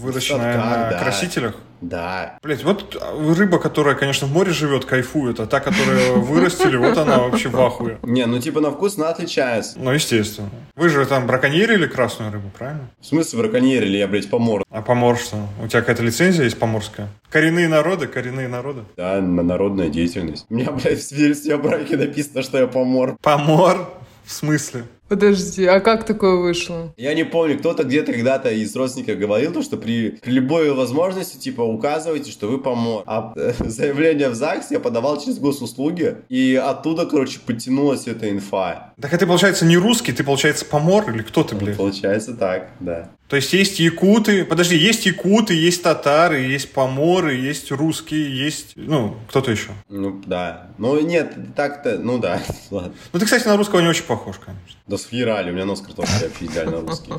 выращенная садках, на да. красителях? Да. Блять, вот рыба, которая, конечно, в море живет, кайфует, а та, которую вырастили, вот она вообще в ахуе. Не, ну типа на вкус она отличается. Ну, естественно. Вы же там браконьерили красную рыбу, правильно? В смысле браконьерили, я, блядь, помор. А помор что? У тебя какая-то лицензия есть поморская? Коренные народы, коренные народы. Да, на народная деятельность. У меня, блядь, в свидетельстве о браке написано, что я помор. Помор? В смысле? Подожди, а как такое вышло? Я не помню, кто-то где-то когда-то из родственников говорил, то, что при, при любой возможности, типа, указывайте, что вы помор. А э, заявление в ЗАГС я подавал через госуслуги, и оттуда, короче, подтянулась эта инфа. Так а ты, получается, не русский, ты, получается, помор или кто ты, блядь? Получается так, да. То есть есть якуты, подожди, есть якуты, есть татары, есть поморы, есть русские, есть, ну, кто-то еще. Ну, да. Ну, нет, так-то, ну да, ладно. Ну, ты, кстати, на русского не очень похож, конечно. Да сферали, у меня нос картошки вообще идеально русский.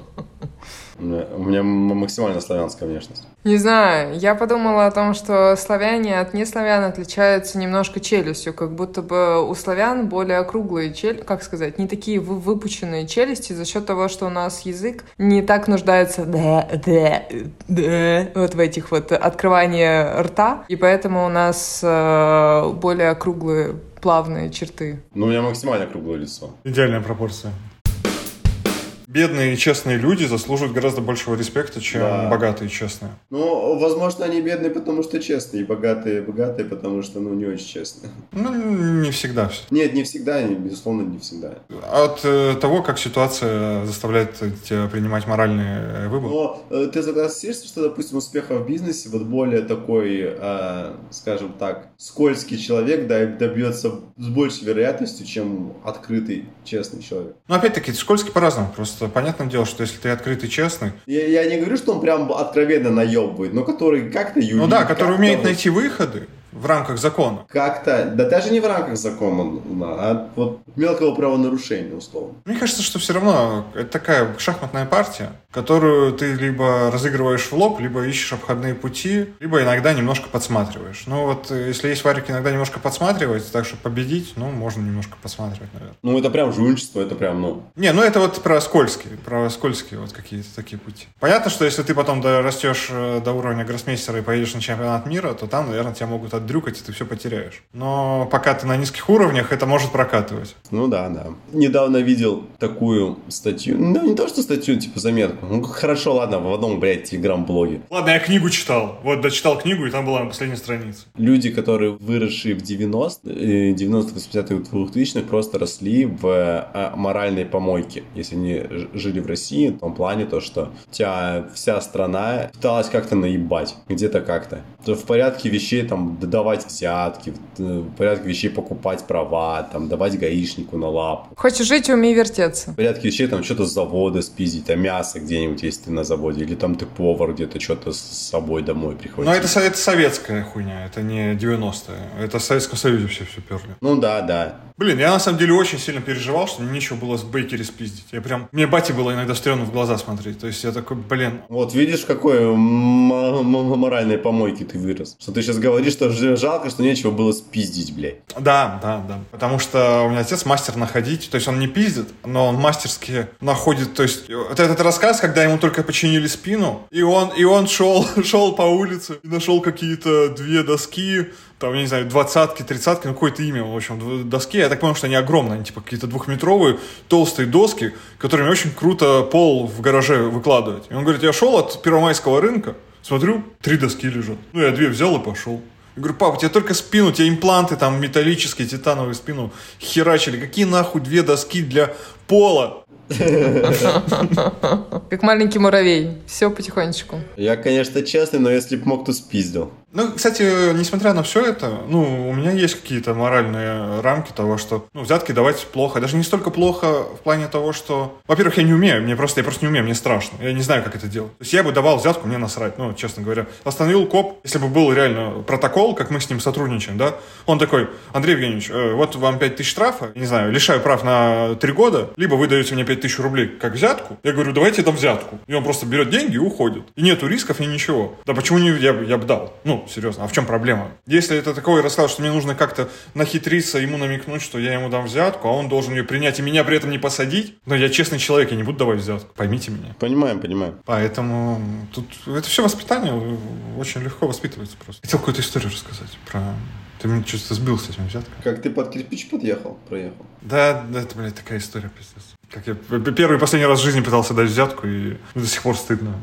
У меня, у меня м- максимально славянская внешность. Не знаю, я подумала о том, что славяне от неславян отличаются немножко челюстью, как будто бы у славян более округлые челюсти, как сказать, не такие вы- выпученные челюсти за счет того, что у нас язык не так нуждается да, да, да, вот в этих вот открывании рта, и поэтому у нас э, более округлые плавные черты. Ну, у меня максимально круглое лицо. Идеальная пропорция. Бедные и честные люди заслуживают гораздо большего респекта, чем Да. богатые и честные. Ну, возможно, они бедные, потому что честные, и богатые, богатые, потому что, ну, не очень честные. Ну, не всегда все. Нет, не всегда, не- безусловно, не всегда. От э, того, как ситуация заставляет тебя принимать моральные э, выборы. Но э, ты согласишься, что, допустим, успеха в бизнесе вот более такой, э, скажем так, скользкий человек да, добьется с большей вероятностью, чем открытый, честный человек. Но опять-таки, скользкий по-разному. Просто понятное дело, что если ты открытый и честный, Я, я не говорю, что он прям откровенно наебывает, но который как-то юлит. ну да, который умеет найти выходы в рамках закона. Как-то, да даже не в рамках закона, а вот мелкого правонарушения, условно. Мне кажется, что все равно это такая шахматная партия, которую ты либо разыгрываешь в лоб, либо ищешь обходные пути, либо иногда немножко подсматриваешь. Ну вот, э, если есть варик иногда немножко подсматривать, так что победить, ну, можно немножко подсматривать, наверное. Ну, это прям жульничество, это прям, ну... Не, ну это вот про скользкие, про скользкие вот какие-то такие пути. Понятно, что если ты потом растешь до уровня гроссмейстера и поедешь на чемпионат мира, то там, наверное, тебя могут отдрюкать, и ты все потеряешь. Но пока ты на низких уровнях, это может прокатывать. Ну да, да. Недавно видел такую статью, ну не то что статью, типа заметку. Ну хорошо, ладно, в одном, блядь, телеграм-блоге. Ладно, я книгу читал. Вот, дочитал книгу, и там была на последней странице. Люди, которые выросшие в 90-е, 90-х, 80-х, 2000-х, просто росли в э, моральной помойке. Если они жили в России, в том плане то, что тебя вся страна пыталась как-то наебать, где-то как-то. То в порядке вещей там давать взятки, в в порядке вещей покупать права, там давать гаишнику на лапу. Хочешь жить, умей вертеться. В порядке вещей там что-то с завода спиздить, а мясо где-нибудь, если ты на заводе, или там ты повар где-то что-то с собой домой прихватить. Но это, это советская хуйня, это не 90-е. Это в Советском Союзе все все перли. Ну да, да. Блин, я на самом деле очень сильно переживал, что мне нечего было с Бейкери спиздить. Я прям... Мне бате было иногда стрёмно в глаза смотреть. То есть я такой, блин... Вот видишь, какой м- м- моральной помойки ты вырос. Что ты сейчас говоришь, что жалко, что нечего было спиздить, блядь. Да, да, да. Потому что у меня отец мастер находить. То есть он не пиздит, но он мастерски находит... То есть вот этот рассказ, когда ему только починили спину, и он, и он шел, шел по улице и нашел какие-то две доски, там, я не знаю, двадцатки, тридцатки, ну, какое-то имя, в общем, доски. Я так понял, что они огромные, они типа какие-то двухметровые, толстые доски, которыми очень круто пол в гараже выкладывать. И он говорит, я шел от Первомайского рынка, смотрю, три доски лежат. Ну, я две взял и пошел. Я говорю, папа, тебе только спину, у тебя импланты там металлические, титановые спину херачили. Какие нахуй две доски для пола? Как маленький муравей. Все потихонечку. Я, конечно, честный, но если б мог, то спиздил. Ну, кстати, несмотря на все это, ну, у меня есть какие-то моральные рамки того, что, ну, взятки давать плохо. Даже не столько плохо в плане того, что... Во-первых, я не умею, мне просто, я просто не умею, мне страшно. Я не знаю, как это делать. То есть я бы давал взятку, мне насрать, ну, честно говоря. Остановил коп, если бы был реально протокол, как мы с ним сотрудничаем, да, он такой, Андрей Евгеньевич, э, вот вам 5 тысяч штрафа, не знаю, лишаю прав на 3 года, либо вы даете мне 5 тысяч рублей как взятку. Я говорю, давайте дам взятку. И он просто берет деньги и уходит. И нету рисков, ни ничего. Да почему не я, я бы дал? Ну, серьезно, а в чем проблема? Если это такой рассказ, что мне нужно как-то нахитриться, ему намекнуть, что я ему дам взятку, а он должен ее принять и меня при этом не посадить, но я честный человек, я не буду давать взятку. Поймите меня. Понимаем, понимаем. Поэтому тут это все воспитание очень легко воспитывается просто. Хотел какую-то историю рассказать про... Ты меня что-то сбил с этим взяткой. Как ты под кирпич подъехал, проехал? Да, да, это, блядь, такая история, пиздец. Как я первый и последний раз в жизни пытался дать взятку, и до сих пор стыдно.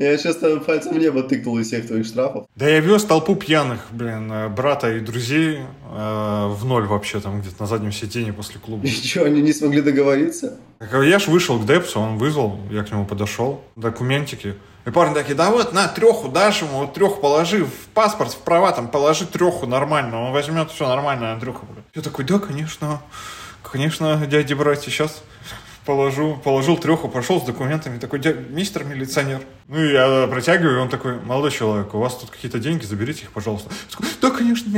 Я сейчас там пальцем в небо тыкнул из всех твоих штрафов. Да я вез толпу пьяных, блин, э, брата и друзей э, в ноль вообще, там где-то на заднем сиденье после клуба. И что, они не смогли договориться? Так, Я ж вышел к Депсу, он вызвал, я к нему подошел, документики. И парни такие, да вот, на, треху дашь ему, вот треху положи в паспорт, в права, там, положи треху нормально, он возьмет, все нормально, Андрюха, блин. Я такой, да, конечно, конечно, дяди братья, сейчас положу, положил треху, пошел с документами, такой, «Дя- мистер милиционер. Ну, я протягиваю, и он такой, молодой человек, у вас тут какие-то деньги, заберите их, пожалуйста. Такой, да, конечно,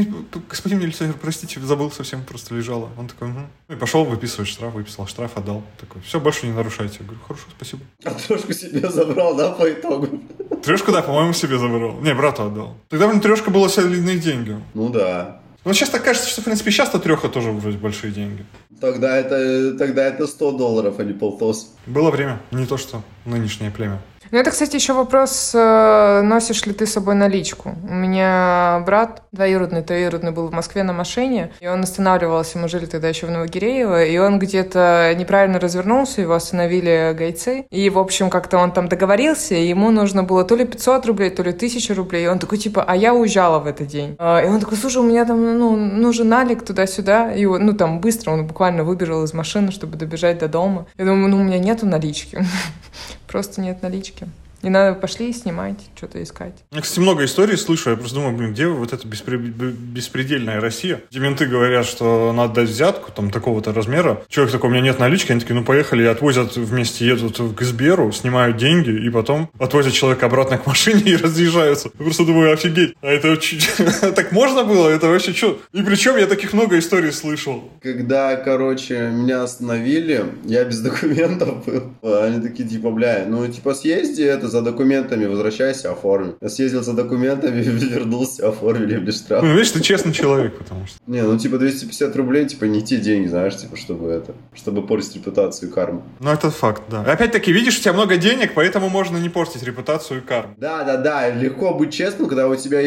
господин милиционер, простите, забыл совсем, просто лежало. Он такой, «Мгм». ну, и пошел выписывать штраф, выписал штраф, отдал. Такой, все, больше не нарушайте. Я говорю, хорошо, спасибо. А трошку себе забрал, да, по итогу? Трешку, да, по-моему, себе забрал. Не, брату отдал. Тогда, блин, трешка была солидные деньги. Ну да. Ну, сейчас так кажется, что, в принципе, сейчас-то треха тоже вроде большие деньги. Тогда это, тогда это 100 долларов, а не полтос. Было время, не то, что нынешнее племя. Ну, это, кстати, еще вопрос, э, носишь ли ты с собой наличку. У меня брат двоюродный, троюродный был в Москве на машине, и он останавливался, мы жили тогда еще в Новогиреево, и он где-то неправильно развернулся, его остановили гайцы, и, в общем, как-то он там договорился, и ему нужно было то ли 500 рублей, то ли 1000 рублей, и он такой, типа, а я уезжала в этот день. А, И он такой, слушай, у меня там, ну, нужен налик туда-сюда, и, ну, там быстро он буквально выбежал из машины, чтобы добежать до дома. Я думаю, ну, у меня нету налички. Просто нет налички. И надо пошли снимать, что-то искать. Я, кстати, много историй слышу, я просто думаю, блин, где вот эта беспре- б- беспредельная Россия? Где менты говорят, что надо дать взятку, там, такого-то размера. Человек такой, у меня нет налички, они такие, ну, поехали, и отвозят вместе, едут к Сберу, снимают деньги, и потом отвозят человека обратно к машине и разъезжаются. Я просто думаю, офигеть, а это так можно было? Это вообще что? И причем я таких много историй слышал. Когда, короче, меня остановили, я без документов был. Они такие, типа, бля, ну, типа, съезди это за документами, возвращайся, оформи. Я съездил за документами, вернулся, оформили мне штраф. Ну, видишь, ты честный человек, потому что... Не, ну, типа, 250 рублей, типа, не те деньги, знаешь, типа, чтобы это, чтобы портить репутацию и карму. Ну, это факт, да. Опять-таки, видишь, у тебя много денег, поэтому можно не портить репутацию и карму. Да, да, да, легко быть честным, когда у тебя,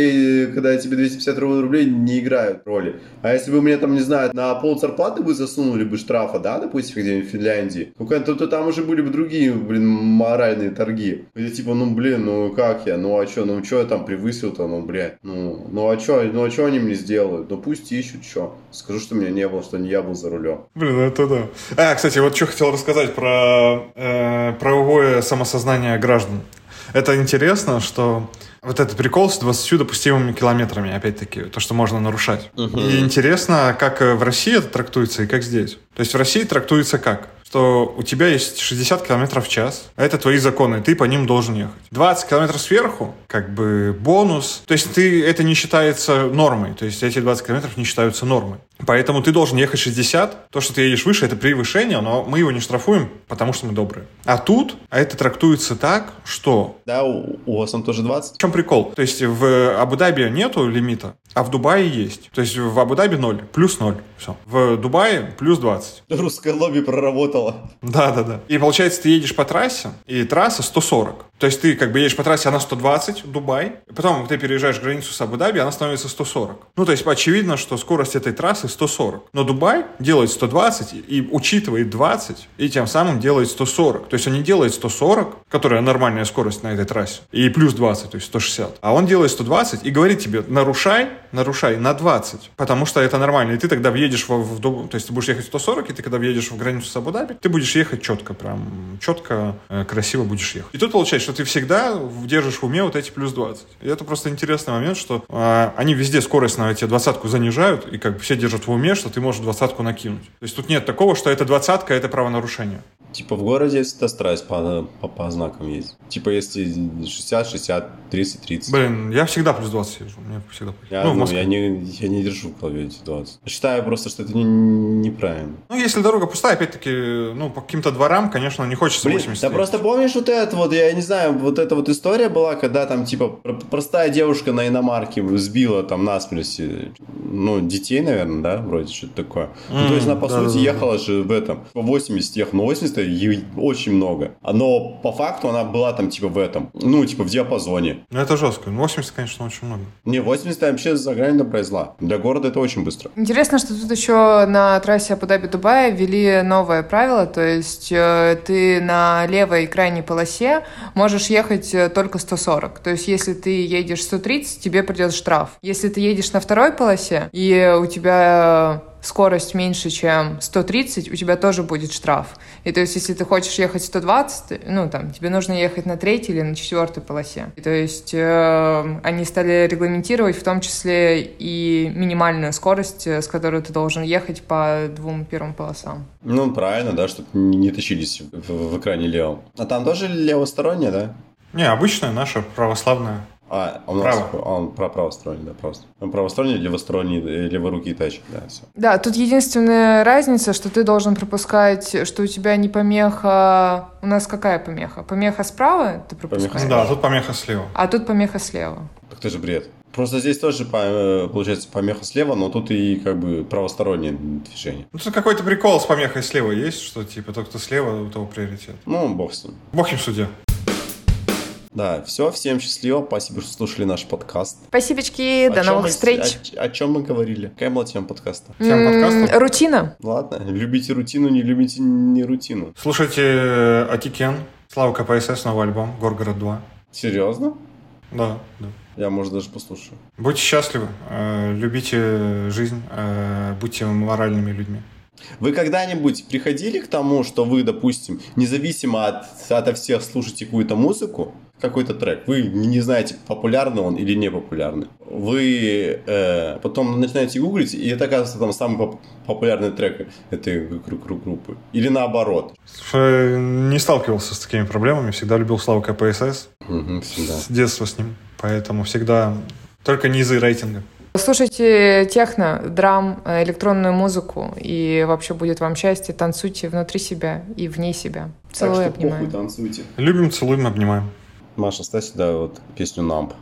когда тебе 250 рублей не играют роли. А если бы мне там, не знаю, на пол зарплаты бы засунули бы штрафа, да, допустим, где-нибудь в Финляндии, то, то там уже были бы другие, блин, моральные торги. Где типа, ну, блин, ну, как я, ну, а чё, ну, чё я там превысил-то, ну, блядь, ну, ну, а чё, ну, а чё они мне сделают? Ну, пусть ищут, чё. Скажу, что меня не было, что не я был за рулем. Блин, ну это да. А, кстати, вот что хотел рассказать про э, правовое самосознание граждан. Это интересно, что вот этот прикол с 20 допустимыми километрами, опять-таки, то, что можно нарушать. И интересно, как э, в России это трактуется и как здесь. То есть в России трактуется как? Что у тебя есть 60 километров в час, а это твои законы, ты по ним должен ехать. 20 километров сверху, как бы бонус. То есть ты, это не считается нормой. То есть эти 20 километров не считаются нормой. Поэтому ты должен ехать 60. То, что ты едешь выше, это превышение, но мы его не штрафуем, потому что мы добрые. А тут а это трактуется так, что... Да, у, у вас он тоже 20? В чем прикол? То есть в Абу-Даби нету лимита, а в Дубае есть. То есть в Абу-Даби 0, плюс 0. Все. В Дубае плюс 20. Русское лобби проработало. Да, да, да. И получается, ты едешь по трассе, и трасса 140. То есть ты как бы едешь по трассе, она 120, Дубай. Потом ты переезжаешь границу с Абу-Даби, она становится 140. Ну, то есть очевидно, что скорость этой трассы 140. Но Дубай делает 120 и учитывает 20, и тем самым делает 140. То есть он не делает 140, которая нормальная скорость на этой трассе, и плюс 20, то есть 160. А он делает 120 и говорит тебе, нарушай, нарушай на 20, потому что это нормально. И ты тогда въедешь в, в то есть ты будешь ехать 140, и ты когда въедешь в границу с Абу-Даби, ты будешь ехать четко, прям четко, э, красиво будешь ехать. И тут получается, что ты всегда держишь в уме вот эти плюс 20. И это просто интересный момент, что э, они везде скорость на эти двадцатку занижают, и как бы все держат в уме, что ты можешь двадцатку накинуть. То есть тут нет такого, что это двадцатка, это правонарушение. Типа в городе всегда стараюсь по, по, по знакам ездить. Типа если 60, 60, 30, 30. Блин, я всегда плюс 20 езжу. Мне всегда я, ну, Москве. я, не, я не держу в голове эти 20. Считаю просто, что это не, неправильно. Ну, если дорога пустая, опять-таки, ну, по каким-то дворам, конечно, не хочется Блин, 80 Да ехать. просто помнишь вот это вот, я не знаю, вот эта вот история была, когда там, типа, простая девушка на иномарке сбила там насмерть, ну, детей, наверное, да, вроде, что-то такое. Mm, ну, то есть она, по да, сути, да, ехала да. же в этом, по 80 ехала, но 80 ей очень много. Но по факту она была там, типа, в этом, ну, типа, в диапазоне. Ну, это жестко. 80, конечно, очень много. Не, 80 вообще за гранью произвела. Для города это очень быстро. Интересно, что тут еще на трассе Абу-Даби-Дубай ввели новое правило, то есть э, ты на левой крайней полосе можешь ехать э, только 140. То есть если ты едешь 130, тебе придет штраф. Если ты едешь на второй полосе, и у тебя скорость меньше, чем 130, у тебя тоже будет штраф. И то есть, если ты хочешь ехать 120, ну, там, тебе нужно ехать на третьей или на четвертой полосе. И, то есть, э, они стали регламентировать в том числе и минимальную скорость, э, с которой ты должен ехать по двум первым полосам. Ну, правильно, да, чтобы не тащились в, в, в экране левом. А там тоже левосторонняя, да? Не, обычная наша православная. А, он, Право. Нас, он про правосторонний, да, просто. Он правосторонний, левосторонний, леворукий тачки, да, все. Да, тут единственная разница, что ты должен пропускать, что у тебя не помеха... У нас какая помеха? Помеха справа ты пропускаешь? Помеха да, тут помеха слева. А тут помеха слева. Так ты же бред. Просто здесь тоже, э, получается, помеха слева, но тут и как бы правостороннее движение. Ну, тут какой-то прикол с помехой слева есть, что типа тот, кто слева, у того приоритет. Ну, бог с ним. Бог им судья. Да, все, всем счастливо, спасибо, что слушали наш подкаст. Спасибочки, о до новых мы, встреч. О, о чем мы говорили? Какая была тема подкаста? Тема подкаста? Рутина. Ладно, любите рутину, не любите не рутину. Слушайте э, Атикен, Слава КПСС, новый альбом, Горгород 2. Серьезно? Да, да. Я, может, даже послушаю. Будьте счастливы, э, любите жизнь, э, будьте моральными людьми. Вы когда-нибудь приходили к тому, что вы, допустим, независимо от, от всех слушаете какую-то музыку, какой-то трек, вы не знаете, популярный он или не популярный. Вы э, потом начинаете гуглить, и это оказывается там самый поп- популярный трек этой группы. Или наоборот. Не сталкивался с такими проблемами, всегда любил Славу КПСС. Угу, всегда. С детства с ним. Поэтому всегда только низы рейтинга. Слушайте техно, драм, электронную музыку, и вообще будет вам счастье. Танцуйте внутри себя и вне себя. Целую, так что обнимаю. Похуй, танцуйте. Любим, целуем, обнимаем. Маша, ставь сюда вот песню «Намп».